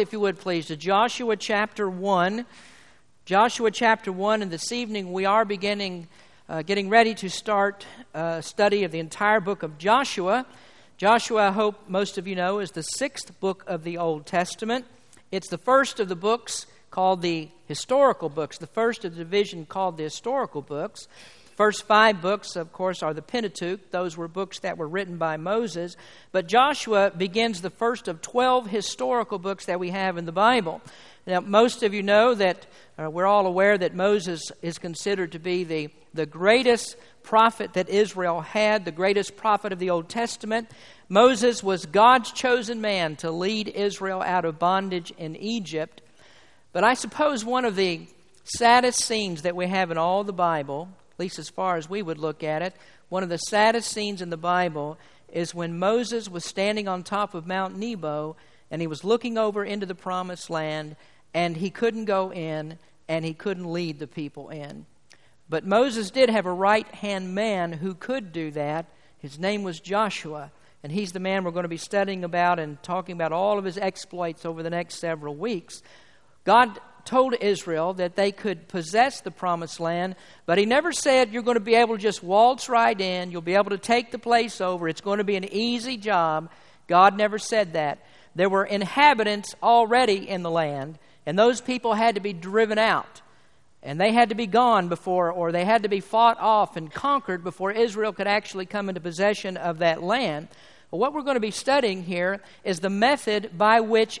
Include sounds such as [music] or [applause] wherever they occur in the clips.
if you would please, to Joshua chapter 1. Joshua chapter 1, and this evening we are beginning, uh, getting ready to start a study of the entire book of Joshua. Joshua, I hope most of you know, is the sixth book of the Old Testament. It's the first of the books called the historical books, the first of the division called the historical books. First five books, of course, are the Pentateuch. Those were books that were written by Moses. But Joshua begins the first of 12 historical books that we have in the Bible. Now, most of you know that uh, we're all aware that Moses is considered to be the, the greatest prophet that Israel had, the greatest prophet of the Old Testament. Moses was God's chosen man to lead Israel out of bondage in Egypt. But I suppose one of the saddest scenes that we have in all the Bible least as far as we would look at it, one of the saddest scenes in the Bible is when Moses was standing on top of Mount Nebo and he was looking over into the promised land and he couldn't go in and he couldn't lead the people in. But Moses did have a right hand man who could do that. His name was Joshua. And he's the man we're going to be studying about and talking about all of his exploits over the next several weeks. God told Israel that they could possess the promised land, but he never said you're going to be able to just waltz right in, you'll be able to take the place over, it's going to be an easy job. God never said that. There were inhabitants already in the land, and those people had to be driven out. And they had to be gone before, or they had to be fought off and conquered before Israel could actually come into possession of that land. But what we're going to be studying here is the method by which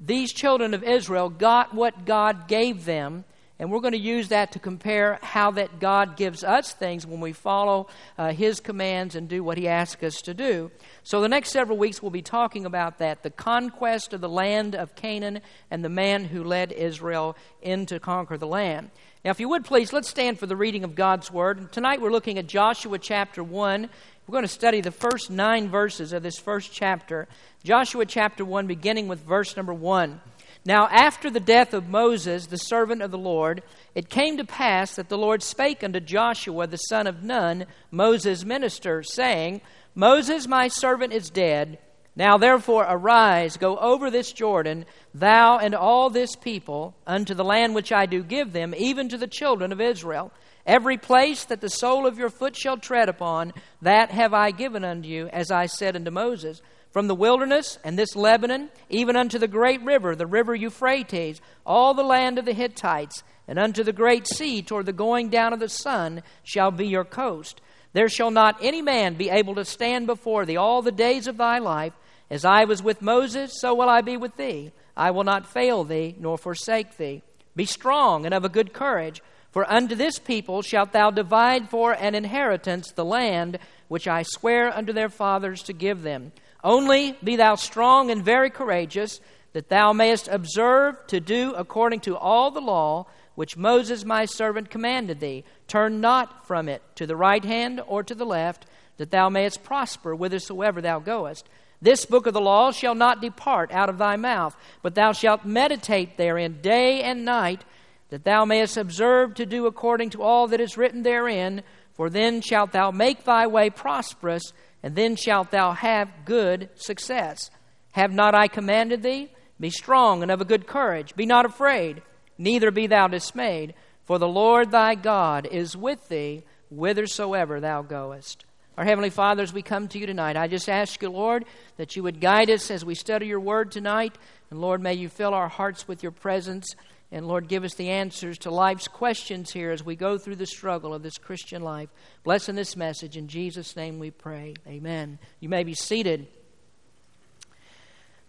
these children of Israel got what God gave them, and we're going to use that to compare how that God gives us things when we follow uh, His commands and do what He asks us to do. So, the next several weeks we'll be talking about that the conquest of the land of Canaan and the man who led Israel in to conquer the land. Now, if you would please, let's stand for the reading of God's Word. Tonight we're looking at Joshua chapter 1. We're going to study the first nine verses of this first chapter. Joshua chapter 1, beginning with verse number 1. Now, after the death of Moses, the servant of the Lord, it came to pass that the Lord spake unto Joshua, the son of Nun, Moses' minister, saying, Moses, my servant, is dead. Now, therefore, arise, go over this Jordan, thou and all this people, unto the land which I do give them, even to the children of Israel. Every place that the sole of your foot shall tread upon, that have I given unto you, as I said unto Moses. From the wilderness and this Lebanon, even unto the great river, the river Euphrates, all the land of the Hittites, and unto the great sea toward the going down of the sun shall be your coast. There shall not any man be able to stand before thee all the days of thy life. As I was with Moses, so will I be with thee. I will not fail thee, nor forsake thee. Be strong and of a good courage for unto this people shalt thou divide for an inheritance the land which I swear unto their fathers to give them. Only be thou strong and very courageous, that thou mayest observe to do according to all the law which Moses my servant commanded thee. Turn not from it to the right hand or to the left, that thou mayest prosper whithersoever thou goest. This book of the law shall not depart out of thy mouth, but thou shalt meditate therein day and night that thou mayest observe to do according to all that is written therein, for then shalt thou make thy way prosperous, and then shalt thou have good success. Have not I commanded thee? Be strong and of a good courage. Be not afraid, neither be thou dismayed, for the Lord thy God is with thee whithersoever thou goest. Our Heavenly Father, as we come to you tonight, I just ask you, Lord, that you would guide us as we study your word tonight. And Lord, may you fill our hearts with your presence. And Lord, give us the answers to life's questions here as we go through the struggle of this Christian life. Blessing this message. In Jesus' name we pray. Amen. You may be seated.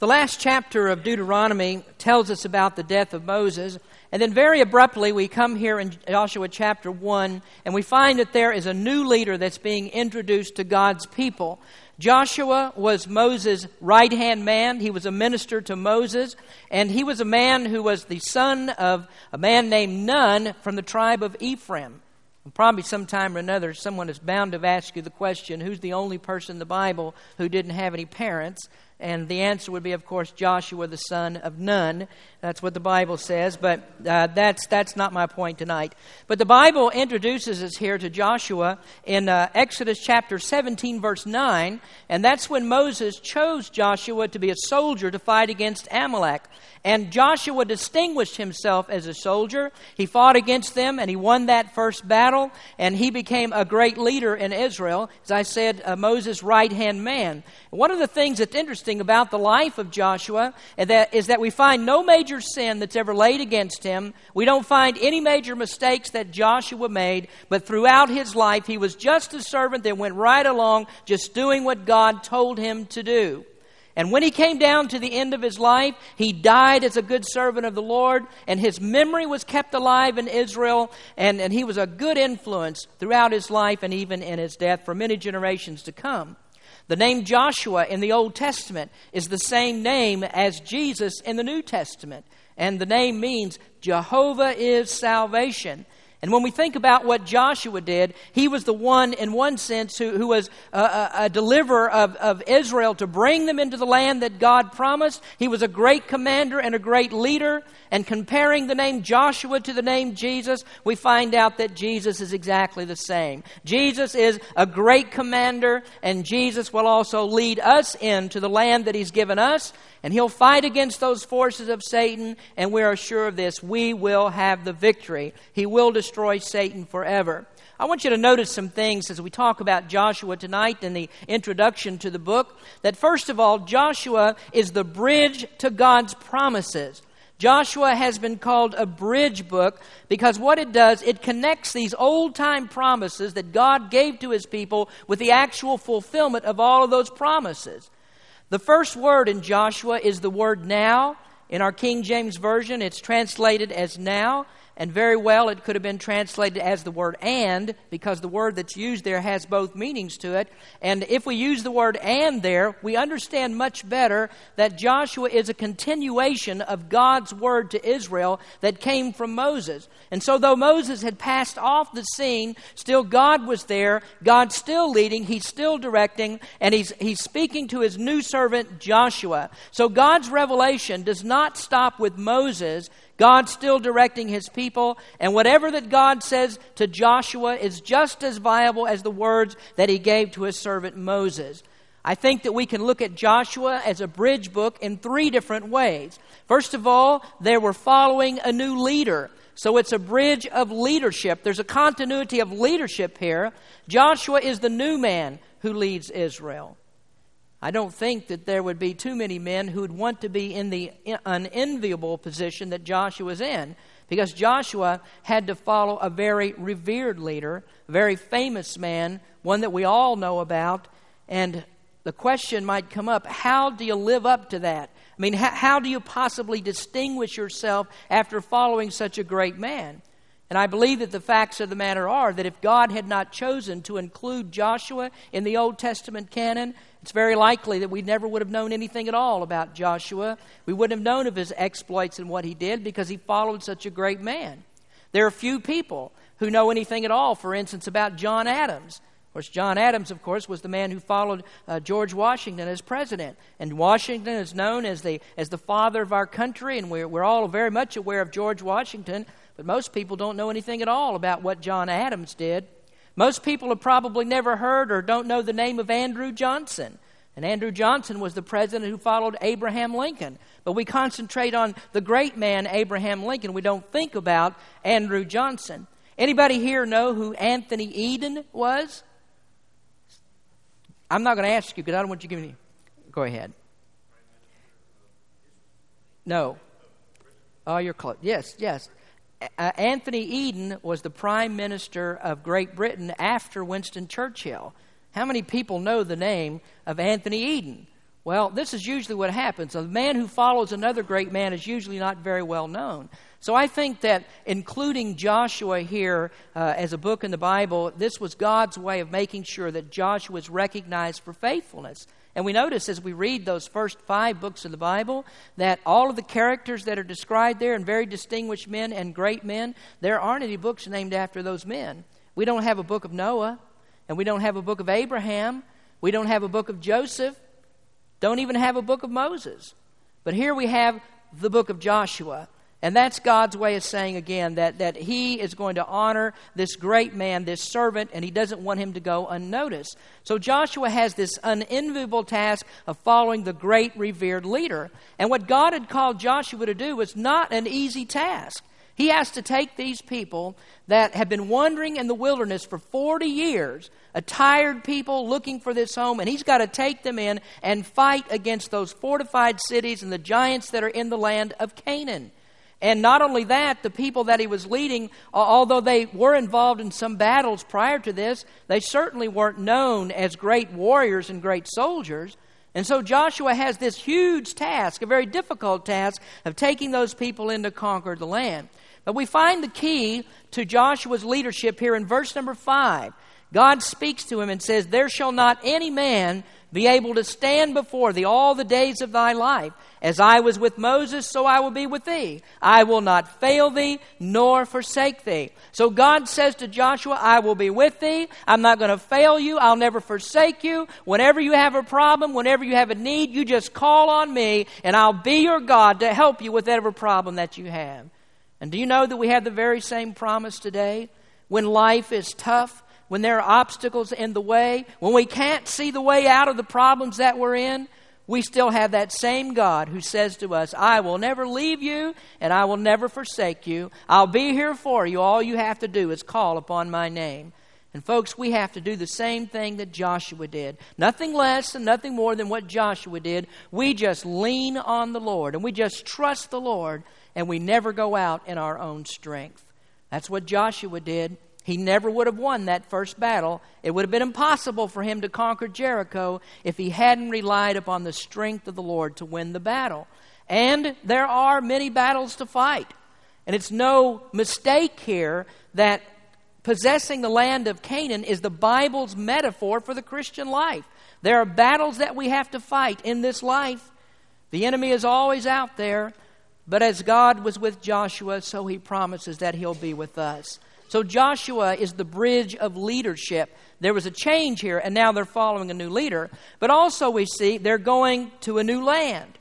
The last chapter of Deuteronomy tells us about the death of Moses. And then, very abruptly, we come here in Joshua chapter 1, and we find that there is a new leader that's being introduced to God's people. Joshua was Moses' right hand man. He was a minister to Moses, and he was a man who was the son of a man named Nun from the tribe of Ephraim. And probably sometime or another, someone is bound to ask you the question who's the only person in the Bible who didn't have any parents? And the answer would be, of course, Joshua, the son of Nun. That's what the Bible says, but uh, that's, that's not my point tonight. But the Bible introduces us here to Joshua in uh, Exodus chapter 17, verse 9, and that's when Moses chose Joshua to be a soldier to fight against Amalek. And Joshua distinguished himself as a soldier. He fought against them and he won that first battle, and he became a great leader in Israel. As I said, uh, Moses' right hand man. One of the things that's interesting about the life of Joshua is that, is that we find no major sin that's ever laid against him. We don't find any major mistakes that Joshua made, but throughout his life, he was just a servant that went right along, just doing what God told him to do. And when he came down to the end of his life, he died as a good servant of the Lord, and his memory was kept alive in Israel, and, and he was a good influence throughout his life and even in his death for many generations to come. The name Joshua in the Old Testament is the same name as Jesus in the New Testament, and the name means Jehovah is salvation. And when we think about what Joshua did, he was the one, in one sense, who, who was a, a, deliverer of, of Israel to bring them into the land that God promised. He was a great commander and a great leader. And comparing the name Joshua to the name Jesus, we find out that Jesus is exactly the same. Jesus is a great commander, and Jesus will also lead us into the land that he's given us. And he'll fight against those forces of Satan, and we are sure of this. We will have the victory. He will destroy Satan forever. I want you to notice some things as we talk about Joshua tonight in the introduction to the book. That first of all, Joshua is the bridge to God's promises. Joshua has been called a bridge book because what it does, it connects these old time promises that God gave to his people with the actual fulfillment of all of those promises. The first word in Joshua is the word now. In our King James Version, it's translated as now. And very well, it could have been translated as the word and, because the word that's used there has both meanings to it. And if we use the word and there, we understand much better that Joshua is a continuation of God's word to Israel that came from Moses. And so, though Moses had passed off the scene, still God was there. God's still leading, He's still directing, and He's, he's speaking to His new servant Joshua. So, God's revelation does not stop with Moses. God's still directing his people, and whatever that God says to Joshua is just as viable as the words that he gave to his servant Moses. I think that we can look at Joshua as a bridge book in three different ways. First of all, they were following a new leader. So it's a bridge of leadership. There's a continuity of leadership here. Joshua is the new man who leads Israel. I don't think that there would be too many men who would want to be in the unenviable position that Joshua was in because Joshua had to follow a very revered leader, a very famous man, one that we all know about. And the question might come up how do you live up to that? I mean, how, how do you possibly distinguish yourself after following such a great man? And I believe that the facts of the matter are that if God had not chosen to include Joshua in the Old Testament canon, it's very likely that we never would have known anything at all about Joshua. We wouldn't have known of his exploits and what he did because he followed such a great man. There are few people who know anything at all, for instance, about John Adams. Of course, John Adams, of course, was the man who followed uh, George Washington as president. And Washington is known as the, as the father of our country, and we're, we're all very much aware of George Washington. But most people don't know anything at all about what John Adams did. Most people have probably never heard or don't know the name of Andrew Johnson. And Andrew Johnson was the president who followed Abraham Lincoln. But we concentrate on the great man Abraham Lincoln. We don't think about Andrew Johnson. Anybody here know who Anthony Eden was? I'm not going to ask you because I don't want you to give me. Go ahead. No. Oh, you're close. Yes, yes uh, Anthony Eden was the Prime Minister of Great Britain after Winston Churchill. How many people know the name of Anthony Eden? Well, this is usually what happens. A man who follows another great man is usually not very well known. So I think that including Joshua here uh, as a book in the Bible, this was God's way of making sure that Joshua is recognized for faithfulness. And we notice as we read those first five books of the Bible that all of the characters that are described there and very distinguished men and great men, there aren't any books named after those men. We don't have a book of Noah, and we don't have a book of Abraham, we don't have a book of Joseph. don't even have a book of Moses. But here we have the book of Joshua. And that's God's way of saying again that, that He is going to honor this great man, this servant, and He doesn't want him to go unnoticed. So Joshua has this unenviable task of following the great revered leader. And what God had called Joshua to do was not an easy task. He has to take these people that have been wandering in the wilderness for 40 years, a tired people looking for this home, and he's got to take them in and fight against those fortified cities and the giants that are in the land of Canaan. And not only that, the people that he was leading, although they were involved in some battles prior to this, they certainly weren't known as great warriors and great soldiers. And so Joshua has this huge task, a very difficult task, of taking those people in to conquer the land. But we find the key to Joshua's leadership here in verse number 5. God speaks to him and says, There shall not any man be able to stand before thee all the days of thy life. As I was with Moses, so I will be with thee. I will not fail thee, nor forsake thee. So God says to Joshua, I will be with thee. I'm not going to fail you. I'll never forsake you. Whenever you have a problem, whenever you have a need, you just call on me, and I'll be your God to help you with whatever problem that you have. And do you know that we have the very same promise today? When life is tough, when there are obstacles in the way, when we can't see the way out of the problems that we're in, we still have that same God who says to us, I will never leave you and I will never forsake you. I'll be here for you. All you have to do is call upon my name. And folks, we have to do the same thing that Joshua did. Nothing less and nothing more than what Joshua did. We just lean on the Lord and we just trust the Lord and we never go out in our own strength. That's what Joshua did. He never would have won that first battle. It would have been impossible for him to conquer Jericho if he hadn't relied upon the strength of the Lord to win the battle. And there are many battles to fight. And it's no mistake here that possessing the land of Canaan is the Bible's metaphor for the Christian life. There are battles that we have to fight in this life. The enemy is always out there, but as God was with Joshua, so he promises that he'll be with us. So Joshua is the bridge of leadership. There was a change here, and now they're following a new leader. But also, we see they're going to a new land.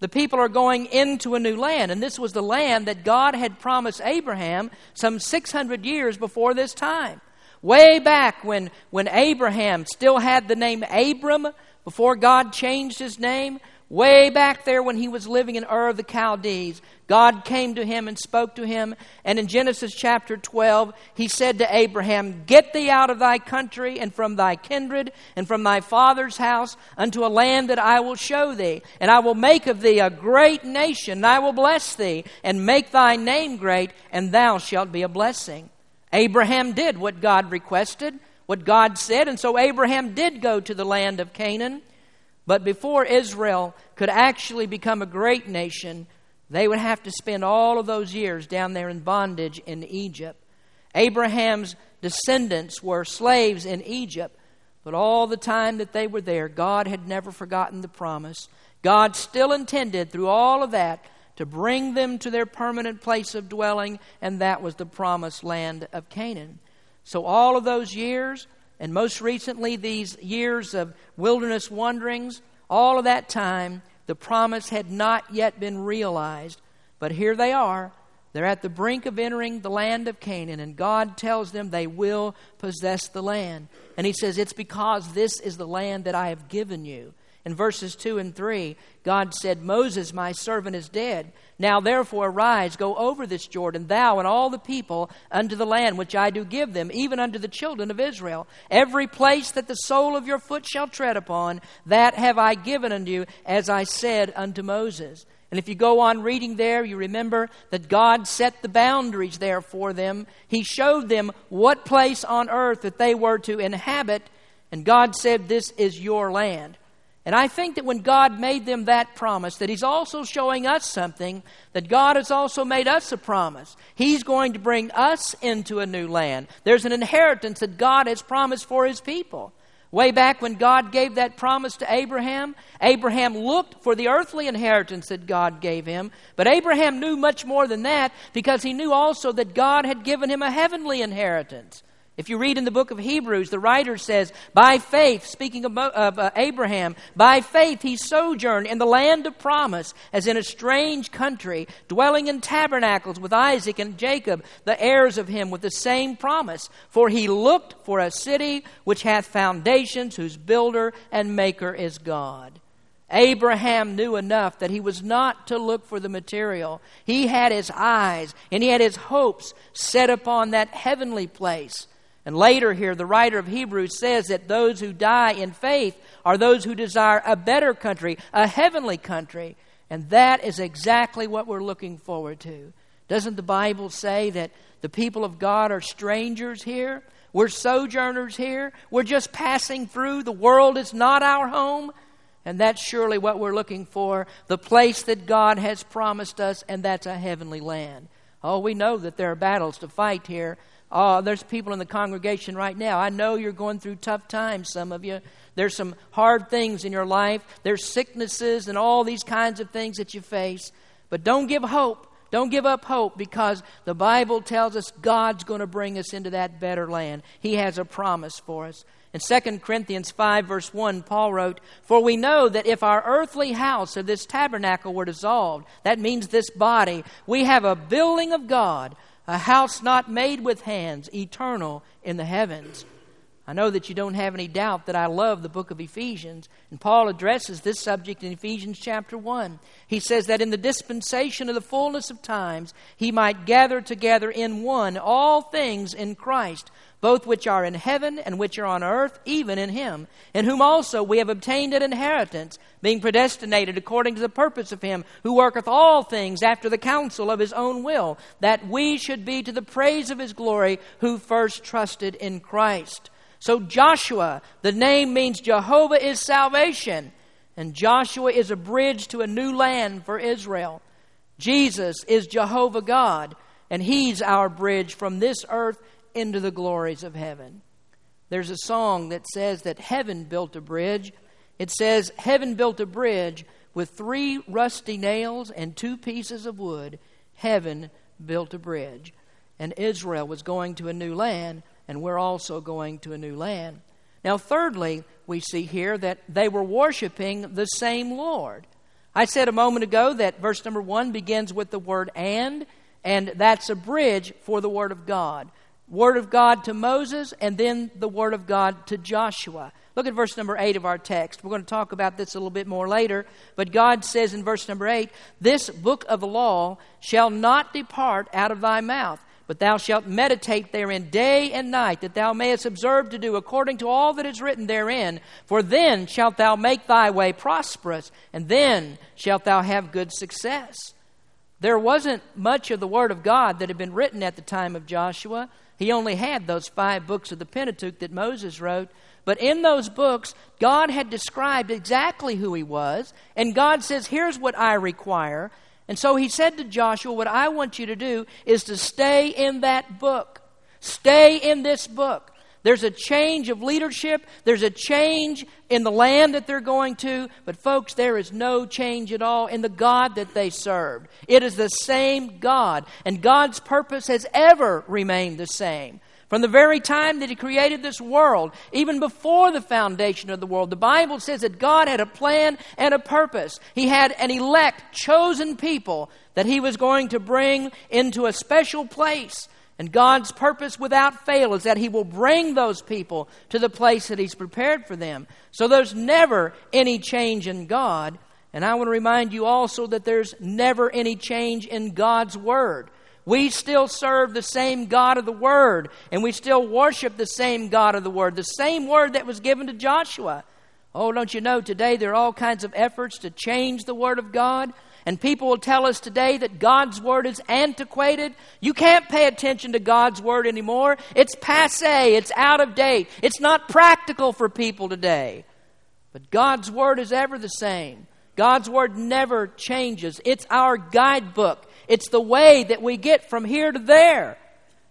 The people are going into a new land, and this was the land that God had promised Abraham some 600 years before this time. Way back when, when Abraham still had the name Abram, before God changed his name, Way back there when he was living in Ur of the Chaldees, God came to him and spoke to him. And in Genesis chapter 12, he said to Abraham, Get thee out of thy country and from thy kindred and from thy father's house unto a land that I will show thee. And I will make of thee a great nation, and I will bless thee and make thy name great, and thou shalt be a blessing. Abraham did what God requested, what God said, and so Abraham did go to the land of Canaan. But before Israel could actually become a great nation, they would have to spend all of those years down there in bondage in Egypt. Abraham's descendants were slaves in Egypt, but all the time that they were there, God had never forgotten the promise. God still intended, through all of that, to bring them to their permanent place of dwelling, and that was the promised land of Canaan. So, all of those years, and most recently, these years of wilderness wanderings, all of that time, the promise had not yet been realized. But here they are. They're at the brink of entering the land of Canaan, and God tells them they will possess the land. And He says, It's because this is the land that I have given you. In verses 2 and 3, God said, Moses, my servant, is dead. Now therefore arise, go over this Jordan, thou and all the people, unto the land which I do give them, even unto the children of Israel. Every place that the sole of your foot shall tread upon, that have I given unto you, as I said unto Moses. And if you go on reading there, you remember that God set the boundaries there for them. He showed them what place on earth that they were to inhabit, and God said, This is your land. And I think that when God made them that promise, that He's also showing us something, that God has also made us a promise. He's going to bring us into a new land. There's an inheritance that God has promised for His people. Way back when God gave that promise to Abraham, Abraham looked for the earthly inheritance that God gave him. But Abraham knew much more than that because he knew also that God had given him a heavenly inheritance. If you read in the book of Hebrews, the writer says, By faith, speaking of, uh, Abraham, by faith he sojourned in the land of promise, as in a strange country, dwelling in tabernacles with Isaac and Jacob, the heirs of him, with the same promise. For he looked for a city which hath foundations, whose builder and maker is God. Abraham knew enough that he was not to look for the material. He had his eyes and he had his hopes set upon that heavenly place and later here, the writer of Hebrews says that those who die in faith are those who desire a better country, a heavenly country. And that is exactly what we're looking forward to. Doesn't the Bible say that the people of God are strangers here? We're sojourners here. We're just passing through. The world is not our home. And that's surely what we're looking for the place that God has promised us, and that's a heavenly land. Oh, we know that there are battles to fight here, Oh, there's people in the congregation right now. I know you're going through tough times, some of you. There's some hard things in your life. There's sicknesses and all these kinds of things that you face. But don't give hope. Don't give up hope because the Bible tells us God's going to bring us into that better land. He has a promise for us. In 2 Corinthians 5, verse 1, Paul wrote, For we know that if our earthly house of this tabernacle were dissolved, that means this body, we have a building of God a house not made with hands, eternal in the heavens. I know that you don't have any doubt that I love the book of Ephesians, and Paul addresses this subject in Ephesians chapter 1. He says that in the dispensation of the fullness of times, he might gather together in one all things in Christ both which are in heaven and which are on earth, even in him, in whom also we have obtained an inheritance, being predestinated according to the purpose of him who worketh all things after the counsel of his own will, that we should be to the praise of his glory who first trusted in Christ. So Joshua, the name means Jehovah is salvation, and Joshua is a bridge to a new land for Israel. Jesus is Jehovah God, and he's our bridge from this earth into the glories of heaven. There's a song that says that heaven built a bridge. It says, Heaven built a bridge with three rusty nails and two pieces of wood. Heaven built a bridge. And Israel was going to a new land, and we're also going to a new land. Now, thirdly, we see here that they were worshiping the same Lord. I said a moment ago that verse number one begins with the word and, and that's a bridge for the Word of God. Word of God to Moses, and then the Word of God to Joshua. Look at verse number 8 of our text. We're going to talk about this a little bit more later. But God says in verse number 8, This book of the law shall not depart out of thy mouth, but thou shalt meditate therein day and night, that thou mayest observe to do according to all that is written therein. For then shalt thou make thy way prosperous, and then shalt thou have good success. There wasn't much of the Word of God that had been written at the time of Joshua. He only had those five books of the Pentateuch that Moses wrote. But in those books, God had described exactly who he was. And God says, Here's what I require. And so he said to Joshua, What I want you to do is to stay in that book. Stay in this book. There's a change of leadership. There's a change in the land that they're going to. But, folks, there is no change at all in the God that they served. It is the same God. And God's purpose has ever remained the same. From the very time that He created this world, even before the foundation of the world, the Bible says that God had a plan and a purpose. He had an elect, chosen people that He was going to bring into a special place and God's purpose without fail is that He will bring those people to the place that He's prepared for them. So there's never any change in God. And I want to remind you also that there's never any change in God's Word. We still serve the same God of the Word, and we still worship the same God of the Word, the same Word that was given to Joshua. Oh, don't you know, today there are all kinds of efforts to change the Word of God. And people will tell us today that God's Word is antiquated. You can't pay attention to God's Word anymore. It's passe, it's out of date, it's not practical for people today. But God's Word is ever the same. God's Word never changes. It's our guidebook, it's the way that we get from here to there.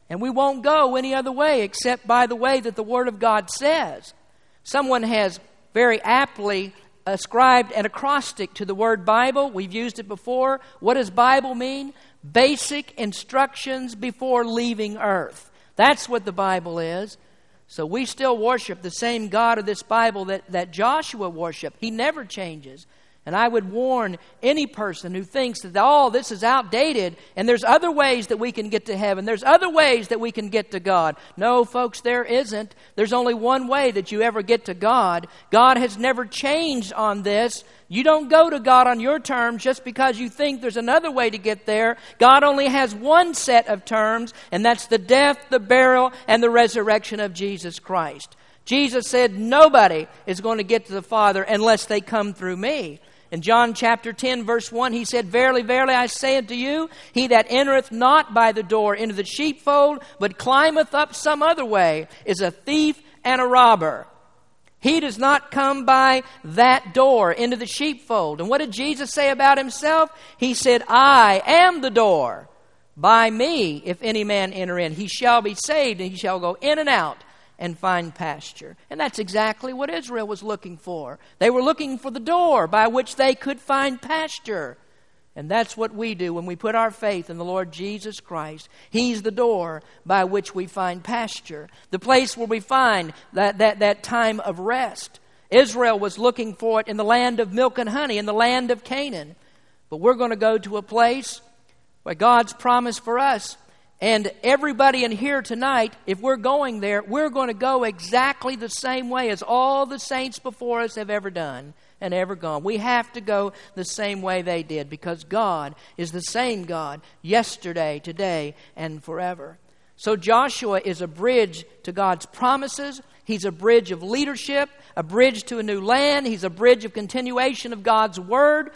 And we won't go any other way except by the way that the Word of God says. Someone has very aptly ascribed an acrostic to the word Bible. We've used it before. What does Bible mean? Basic instructions before leaving earth. That's what the Bible is. So we still worship the same God of this Bible that, that Joshua worshiped. He never changes. And I would warn any person who thinks that, oh, this is outdated and there's other ways that we can get to heaven. There's other ways that we can get to God. No, folks, there isn't. There's only one way that you ever get to God. God has never changed on this. You don't go to God on your terms just because you think there's another way to get there. God only has one set of terms, and that's the death, the burial, and the resurrection of Jesus Christ. Jesus said, Nobody is going to get to the Father unless they come through me. In John chapter 10, verse 1, he said, Verily, verily, I say unto you, he that entereth not by the door into the sheepfold, but climbeth up some other way, is a thief and a robber. He does not come by that door into the sheepfold. And what did Jesus say about himself? He said, I am the door. By me, if any man enter in, he shall be saved, and he shall go in and out and find pasture. And that's exactly what Israel was looking for. They were looking for the door by which they could find pasture. And that's what we do when we put our faith in the Lord Jesus Christ. He's the door by which we find pasture, the place where we find that, that, that time of rest. Israel was looking for it in the land of milk and honey, in the land of Canaan. But we're going to go to a place where God's promise for us and everybody in here tonight, if we're going there, we're going to go exactly the same way as all the saints before us have ever done and ever gone. We have to go the same way they did because God is the same God yesterday, today, and forever. So Joshua is a bridge to God's promises. He's a bridge of leadership, a bridge to a new land. He's a bridge of continuation of God's word.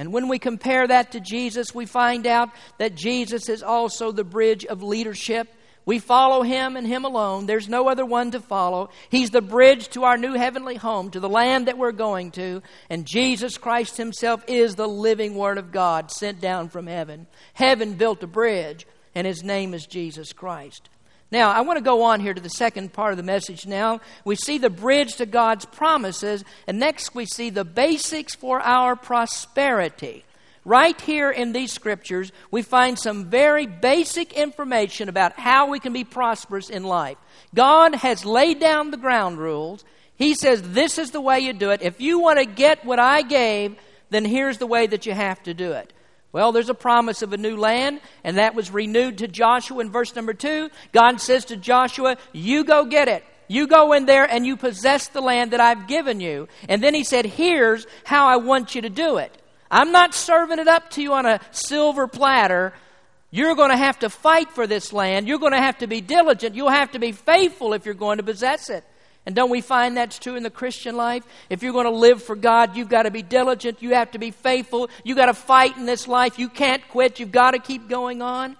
And when we compare that to Jesus, we find out that Jesus is also the bridge of leadership. We follow him and him alone. There's no other one to follow. He's the bridge to our new heavenly home, to the land that we're going to. And Jesus Christ himself is the living Word of God sent down from heaven. Heaven built a bridge, and his name is Jesus Christ. Now, I want to go on here to the second part of the message now. We see the bridge to God's promises, and next we see the basics for our prosperity. Right here in these scriptures, we find some very basic information about how we can be prosperous in life. God has laid down the ground rules. He says, This is the way you do it. If you want to get what I gave, then here's the way that you have to do it. Well, there's a promise of a new land, and that was renewed to Joshua in verse number two. God says to Joshua, You go get it. You go in there and you possess the land that I've given you. And then he said, Here's how I want you to do it. I'm not serving it up to you on a silver platter. You're going to have to fight for this land. You're going to have to be diligent. You'll have to be faithful if you're going to possess it. And don't we find that's true in the Christian life? If you're going to live for God, you've got to be diligent. You have to be faithful. You've got to fight in this life. You can't quit. You've got to keep going on.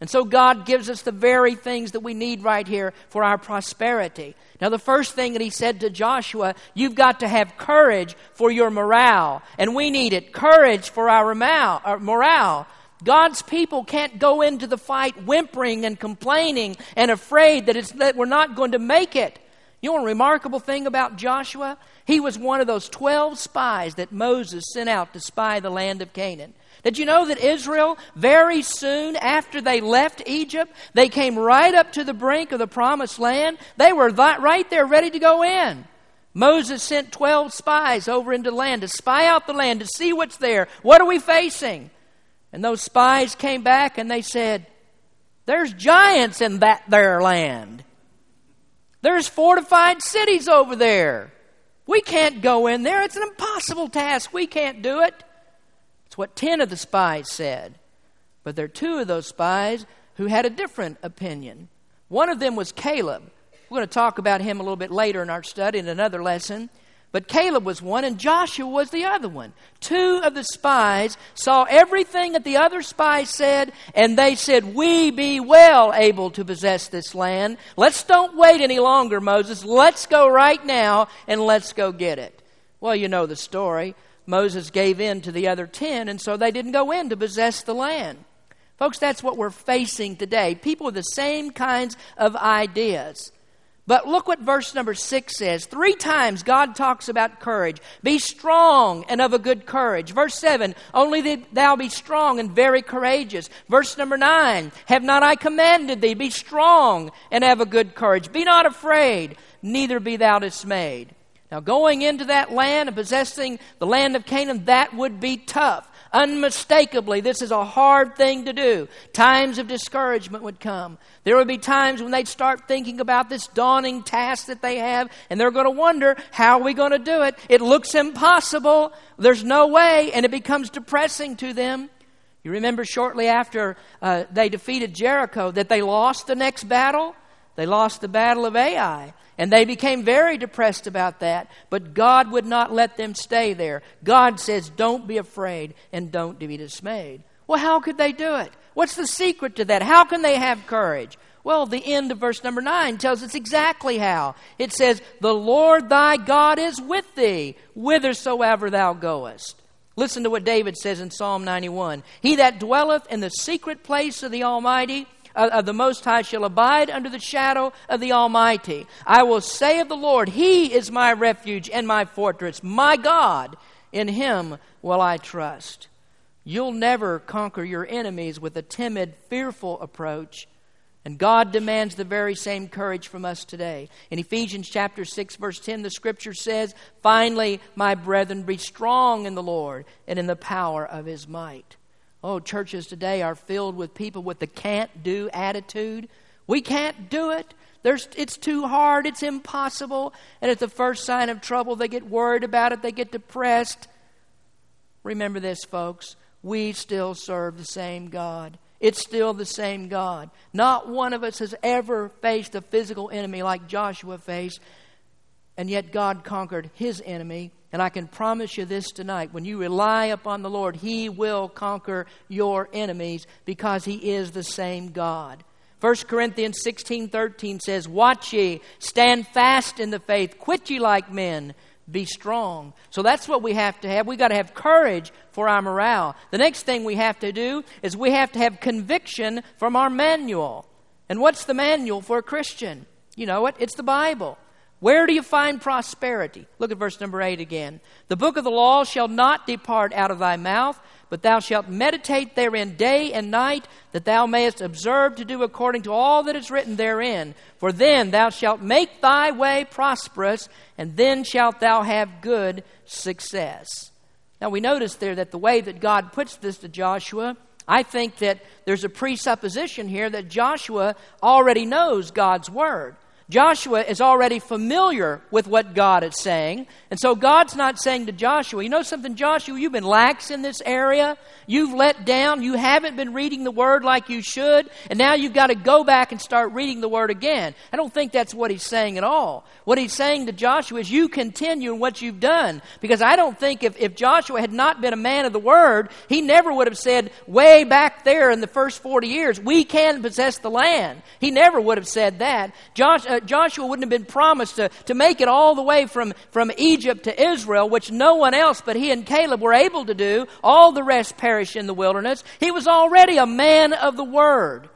And so God gives us the very things that we need right here for our prosperity. Now, the first thing that he said to Joshua, you've got to have courage for your morale. And we need it courage for our morale. God's people can't go into the fight whimpering and complaining and afraid that, it's, that we're not going to make it. You know a remarkable thing about Joshua? He was one of those 12 spies that Moses sent out to spy the land of Canaan. Did you know that Israel, very soon after they left Egypt, they came right up to the brink of the promised land? They were right there ready to go in. Moses sent 12 spies over into the land to spy out the land, to see what's there. What are we facing? And those spies came back and they said, There's giants in that there land. There's fortified cities over there. We can't go in there. It's an impossible task. We can't do it. It's what 10 of the spies said. But there are two of those spies who had a different opinion. One of them was Caleb. We're going to talk about him a little bit later in our study in another lesson. But Caleb was one and Joshua was the other one. Two of the spies saw everything that the other spies said, and they said, We be well able to possess this land. Let's don't wait any longer, Moses. Let's go right now and let's go get it. Well, you know the story. Moses gave in to the other ten, and so they didn't go in to possess the land. Folks, that's what we're facing today. People with the same kinds of ideas. But look what verse number six says. Three times God talks about courage. Be strong and of a good courage. Verse seven, only that thou be strong and very courageous. Verse number nine, have not I commanded thee? Be strong and have a good courage. Be not afraid, neither be thou dismayed. Now, going into that land and possessing the land of Canaan, that would be tough. Unmistakably, this is a hard thing to do. Times of discouragement would come. There would be times when they'd start thinking about this dawning task that they have, and they're going to wonder, how are we going to do it? It looks impossible. There's no way, and it becomes depressing to them. You remember shortly after uh, they defeated Jericho that they lost the next battle? They lost the battle of Ai. And they became very depressed about that, but God would not let them stay there. God says, Don't be afraid and don't be dismayed. Well, how could they do it? What's the secret to that? How can they have courage? Well, the end of verse number 9 tells us exactly how. It says, The Lord thy God is with thee, whithersoever thou goest. Listen to what David says in Psalm 91 He that dwelleth in the secret place of the Almighty of the Most High shall abide under the shadow of the Almighty. I will say of the Lord, He is my refuge and my fortress, my God. In Him will I trust. You'll never conquer your enemies with a timid, fearful approach. And God demands the very same courage from us today. In Ephesians chapter 6 verse 10 the scripture says, "Finally, my brethren, be strong in the Lord and in the power of his might." Oh, churches today are filled with people with the can't do attitude. We can't do it. There's, it's too hard. It's impossible. And at the first sign of trouble, they get worried about it. They get depressed. Remember this, folks. We still serve the same God. It's still the same God. Not one of us has ever faced a physical enemy like Joshua faced, and yet God conquered his enemy and I can promise you this tonight when you rely upon the Lord, He will conquer your enemies because He is the same God. 1 Corinthians 16 13 says, Watch ye, stand fast in the faith, quit ye like men, be strong. So that's what we have to have. We've got to have courage for our morale. The next thing we have to do is we have to have conviction from our manual. And what's the manual for a Christian? You know what? It's the Bible. Where do you find prosperity? Look at verse number 8 again. The book of the law shall not depart out of thy mouth, but thou shalt meditate therein day and night, that thou mayest observe to do according to all that is written therein. For then thou shalt make thy way prosperous, and then shalt thou have good success. Now we notice there that the way that God puts this to Joshua, I think that there's a presupposition here that Joshua already knows God's word. Joshua is already familiar with what God is saying. And so God's not saying to Joshua, you know something, Joshua, you've been lax in this area. You've let down. You haven't been reading the Word like you should. And now you've got to go back and start reading the Word again. I don't think that's what he's saying at all. What he's saying to Joshua is, you continue in what you've done. Because I don't think if, if Joshua had not been a man of the Word, he never would have said, way back there in the first 40 years, we can possess the land. He never would have said that. Josh, uh, Joshua wouldn't have been promised to, to make it all the way from, from Egypt to Israel, which no one else but he and Caleb were able to do. All the rest perished in the wilderness. He was already a man of the word.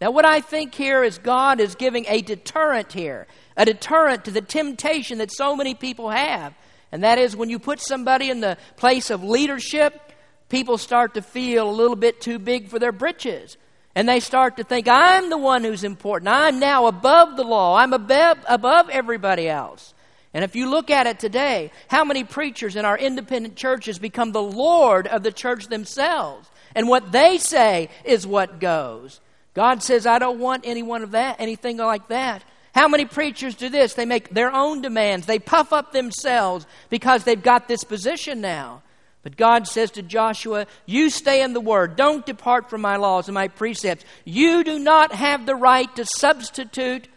Now, what I think here is God is giving a deterrent here, a deterrent to the temptation that so many people have. And that is when you put somebody in the place of leadership, people start to feel a little bit too big for their britches. And they start to think, I'm the one who's important. I'm now above the law. I'm above, above everybody else. And if you look at it today, how many preachers in our independent churches become the Lord of the church themselves? And what they say is what goes. God says, I don't want any one of that, anything like that. How many preachers do this? They make their own demands. They puff up themselves because they've got this position now. But God says to Joshua, You stay in the Word. Don't depart from my laws and my precepts. You do not have the right to substitute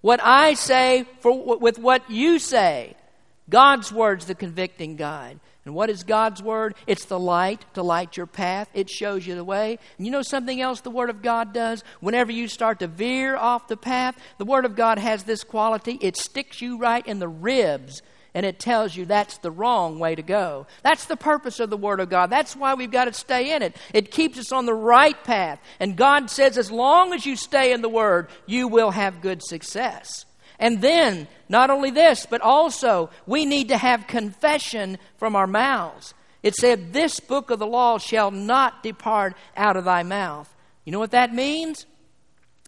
what I say for, with what you say. God's Word's the convicting guide. And what is God's Word? It's the light to light your path. It shows you the way. And you know something else the Word of God does? Whenever you start to veer off the path, the Word of God has this quality. It sticks you right in the ribs and it tells you that's the wrong way to go. That's the purpose of the Word of God. That's why we've got to stay in it. It keeps us on the right path. And God says, as long as you stay in the Word, you will have good success. And then, not only this, but also we need to have confession from our mouths. It said, This book of the law shall not depart out of thy mouth. You know what that means?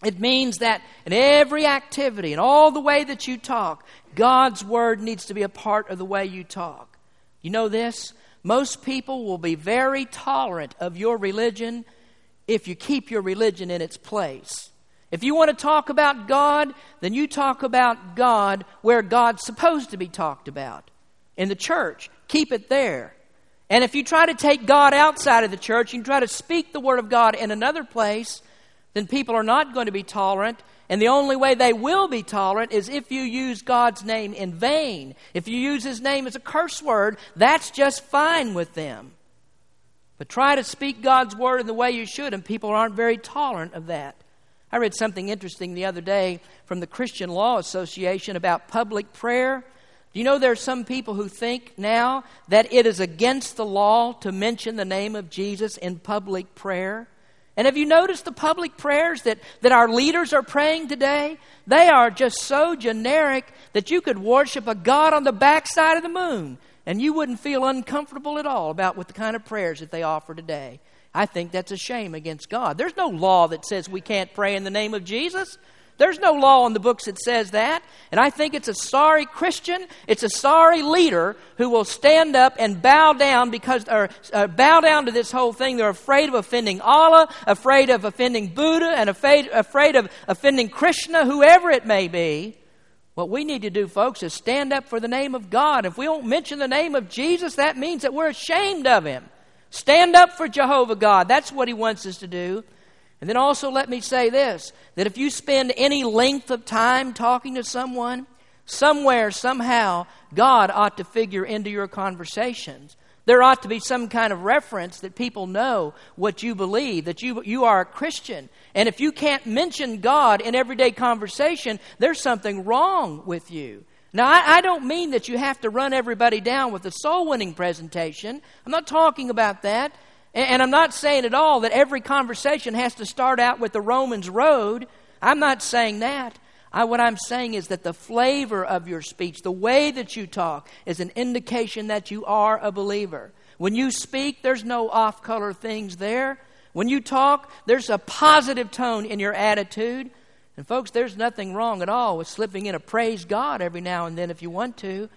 It means that in every activity, in all the way that you talk, God's word needs to be a part of the way you talk. You know this? Most people will be very tolerant of your religion if you keep your religion in its place. If you want to talk about God, then you talk about God where God's supposed to be talked about in the church. Keep it there. And if you try to take God outside of the church, you try to speak the Word of God in another place, then people are not going to be tolerant. And the only way they will be tolerant is if you use God's name in vain. If you use His name as a curse word, that's just fine with them. But try to speak God's word in the way you should, and people aren't very tolerant of that. I read something interesting the other day from the Christian Law Association about public prayer. Do you know there are some people who think now that it is against the law to mention the name of Jesus in public prayer? And have you noticed the public prayers that, that our leaders are praying today? They are just so generic that you could worship a God on the backside of the moon and you wouldn't feel uncomfortable at all about what the kind of prayers that they offer today. I think that's a shame against God. There's no law that says we can't pray in the name of Jesus. There's no law in the books that says that. And I think it's a sorry Christian, it's a sorry leader who will stand up and bow down because or uh, bow down to this whole thing. They're afraid of offending Allah, afraid of offending Buddha, and afraid, afraid of offending Krishna, whoever it may be. What we need to do, folks, is stand up for the name of God. If we don't mention the name of Jesus, that means that we're ashamed of Him. Stand up for Jehovah God. That's what He wants us to do. And then also let me say this that if you spend any length of time talking to someone, somewhere, somehow, God ought to figure into your conversations. There ought to be some kind of reference that people know what you believe, that you, you are a Christian. And if you can't mention God in everyday conversation, there's something wrong with you. Now, I, I, don't mean that you have to run everybody down with a soul winning presentation. I'm not talking about that. And I'm not saying at all that every conversation has to start out with the Romans road. I'm not saying that. I, what I'm saying is that the flavor of your speech, the way that you talk, is an indication that you are a believer. When you speak, there's no off color things there. When you talk, there's a positive tone in your attitude. And, folks, there's nothing wrong at all with slipping in a praise God every now and then if you want to.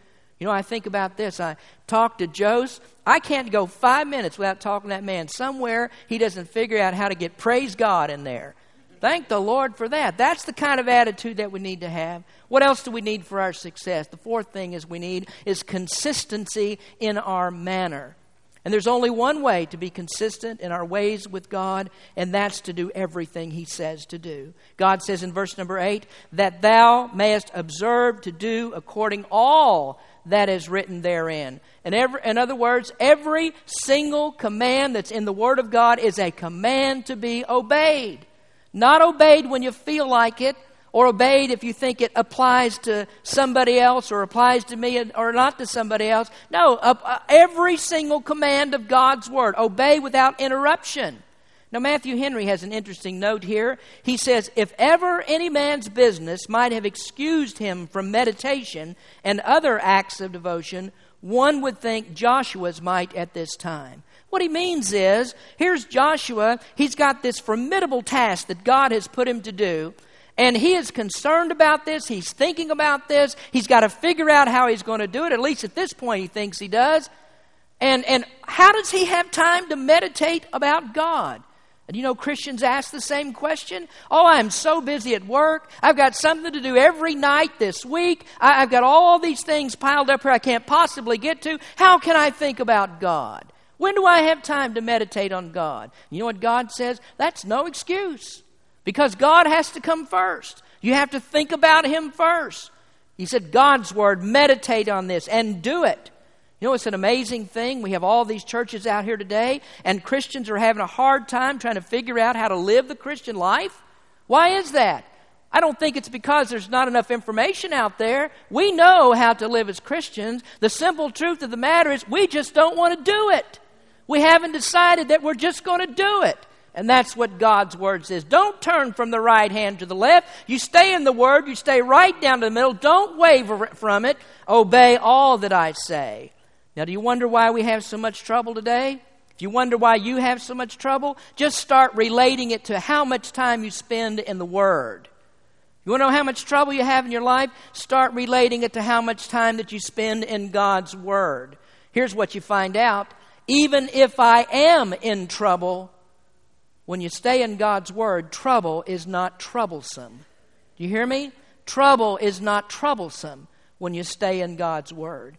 You know, I think about this. I talked to Jose. I can't go five minutes without talking to that man. Somewhere he doesn't figure out how to get praise God in there. Thank the Lord for that. That's the kind of attitude that we need to have. What else do we need for our success? The fourth thing is we need is consistency in our manner. And there's only one way to be consistent in our ways with God, and that's to do everything He says to do. God says in verse number 8, that thou mayest observe to do according all that is written therein. And every, in other words, every single command that's in the Word of God is a command to be obeyed. Not obeyed when you feel like it, or obeyed if you think it applies to somebody else or applies to me or not to somebody else. No, uh, every single command of God's Word, obey without interruption. Now, Matthew Henry has an interesting note here. He says, If ever any man's business might have excused him from meditation and other acts of devotion, one would think Joshua's might at this time. What he means is, here's Joshua. He's got this formidable task that God has put him to do. And he is concerned about this. He's thinking about this. He's got to figure out how he's going to do it. At least at this point, he thinks he does. And, and how does he have time to meditate about God? And you know, Christians ask the same question. Oh, I'm so busy at work. I've got something to do every night this week. I, have got all these things piled up here I can't possibly get to. How can I think about God? When do I have time to meditate on God? You know what God says? That's no excuse. Because God has to come first. You have to think about Him first. He said, God's Word, meditate on this and do it. You know, it's an amazing thing. We have all these churches out here today, and Christians are having a hard time trying to figure out how to live the Christian life. Why is that? I don't think it's because there's not enough information out there. We know how to live as Christians. The simple truth of the matter is we just don't want to do it. We haven't decided that we're just going to do it. And that's what God's Word says. Don't turn from the right hand to the left. You stay in the Word, you stay right down to the middle. Don't waver from it. Obey all that I say. Now, do you wonder why we have so much trouble today? If you wonder why you have so much trouble, just start relating it to how much time you spend in the Word. You want to know how much trouble you have in your life? Start relating it to how much time that you spend in God's Word. Here's what you find out. Even if I am in trouble, when you stay in God's Word, trouble is not troublesome. Do you hear me? Trouble is not troublesome when you stay in God's Word.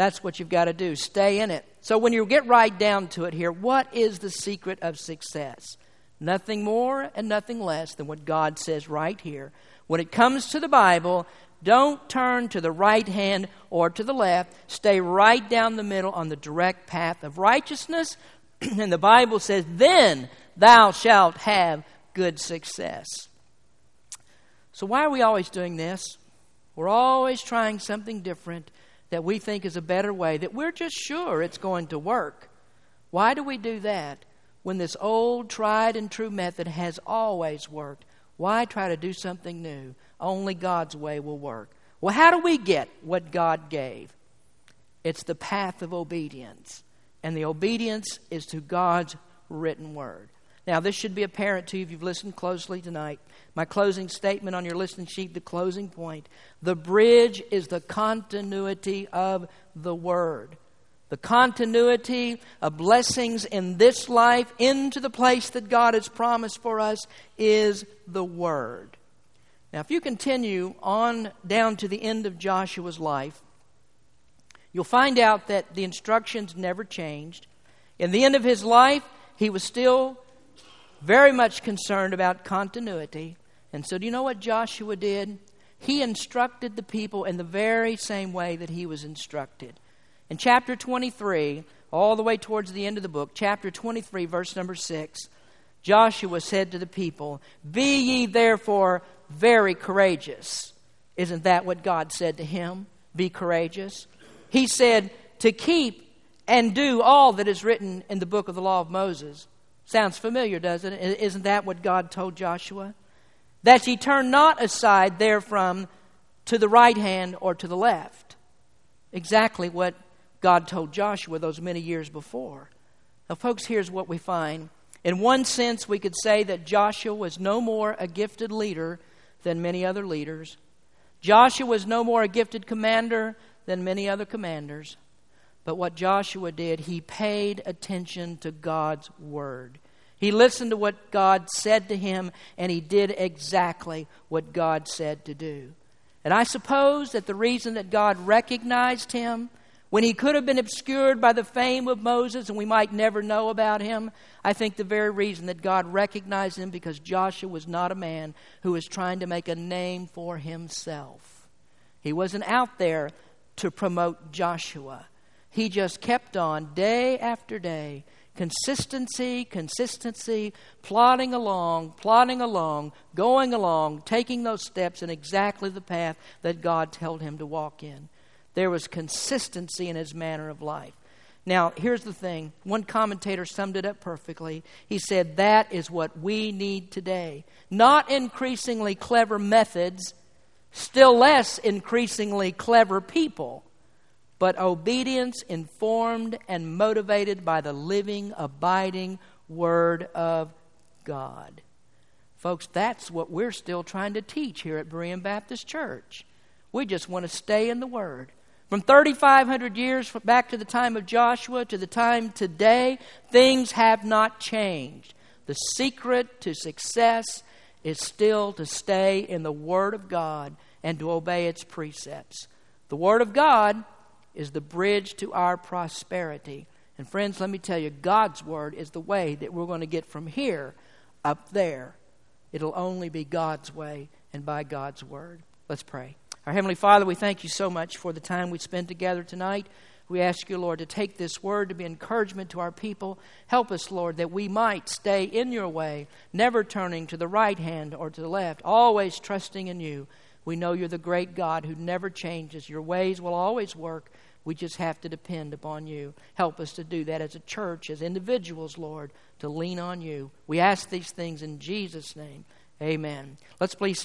That's what you've got to do. Stay in it. So, when you get right down to it here, what is the secret of success? Nothing more and nothing less than what God says right here. When it comes to the Bible, don't turn to the right hand or to the left. Stay right down the middle on the direct path of righteousness. [clears throat] and the Bible says, Then thou shalt have good success. So, why are we always doing this? We're always trying something different that we think is a better way, that we're just sure it's going to work. Why do we do that when this old, tried and true method has always worked? Why try to do something new? Only God's way will work. Well, how do we get what God gave? It's the path of obedience. And the obedience is to God's written word. Now, this should be apparent to you if you've listened closely tonight. My closing statement on your listening sheet, the closing point. The bridge is the continuity of the Word. The continuity of blessings in this life into the place that God has promised for us is the Word. Now, if you continue on down to the end of Joshua's life, you'll find out that the instructions never changed. In the end of his life, he was still very much concerned about continuity. And so, do you know what Joshua did? He instructed the people in the very same way that he was instructed. In chapter 23, all the way towards the end of the book, chapter 23, verse number 6, Joshua said to the people, Be ye therefore very courageous. Isn't that what God said to him? Be courageous. He said, To keep and do all that is written in the book of the law of Moses. Sounds familiar, doesn't it? Isn't that what God told Joshua? That ye turn not aside therefrom to the right hand or to the left. Exactly what God told Joshua those many years before. Now, folks, here's what we find. In one sense, we could say that Joshua was no more a gifted leader than many other leaders. Joshua was no more a gifted commander than many other commanders. But what Joshua did, he paid attention to God's word. He listened to what God said to him, and he did exactly what God said to do. And I suppose that the reason that God recognized him when he could have been obscured by the fame of Moses and we might never know about him, I think the very reason that God recognized him because Joshua was not a man who was trying to make a name for himself. He wasn't out there to promote Joshua. He just kept on day after day. Consistency, consistency, plodding along, plodding along, going along, taking those steps in exactly the path that God told him to walk in. There was consistency in his manner of life. Now, here's the thing. One commentator summed it up perfectly. He said, That is what we need today. Not increasingly clever methods, still less increasingly clever people but obedience informed and motivated by the living, abiding Word of God. Folks, that's what we're still trying to teach here at Berean Baptist Church. We just want to stay in the Word. From 3,500 years back to the time of Joshua to the time today, things have not changed. The secret to success is still to stay in the Word of God and to obey its precepts. The Word of God is the bridge to our prosperity. And friends, let me tell you, God's Word is the way that we're going to get from here up there. It'll only be God's way and by God's Word. Let's pray. Our Heavenly Father, we thank you so much for the time we spent together tonight. We ask you, Lord, to take this word to be encouragement to our people. Help us, Lord, that we might stay in your way, never turning to the right hand or to the left, always trusting in you. We know you're the great God who never changes. Your ways will always work. We just have to depend upon you. Help us to do that as a church, as individuals, Lord, to lean on you. We ask these things in Jesus' name. Amen. Let's please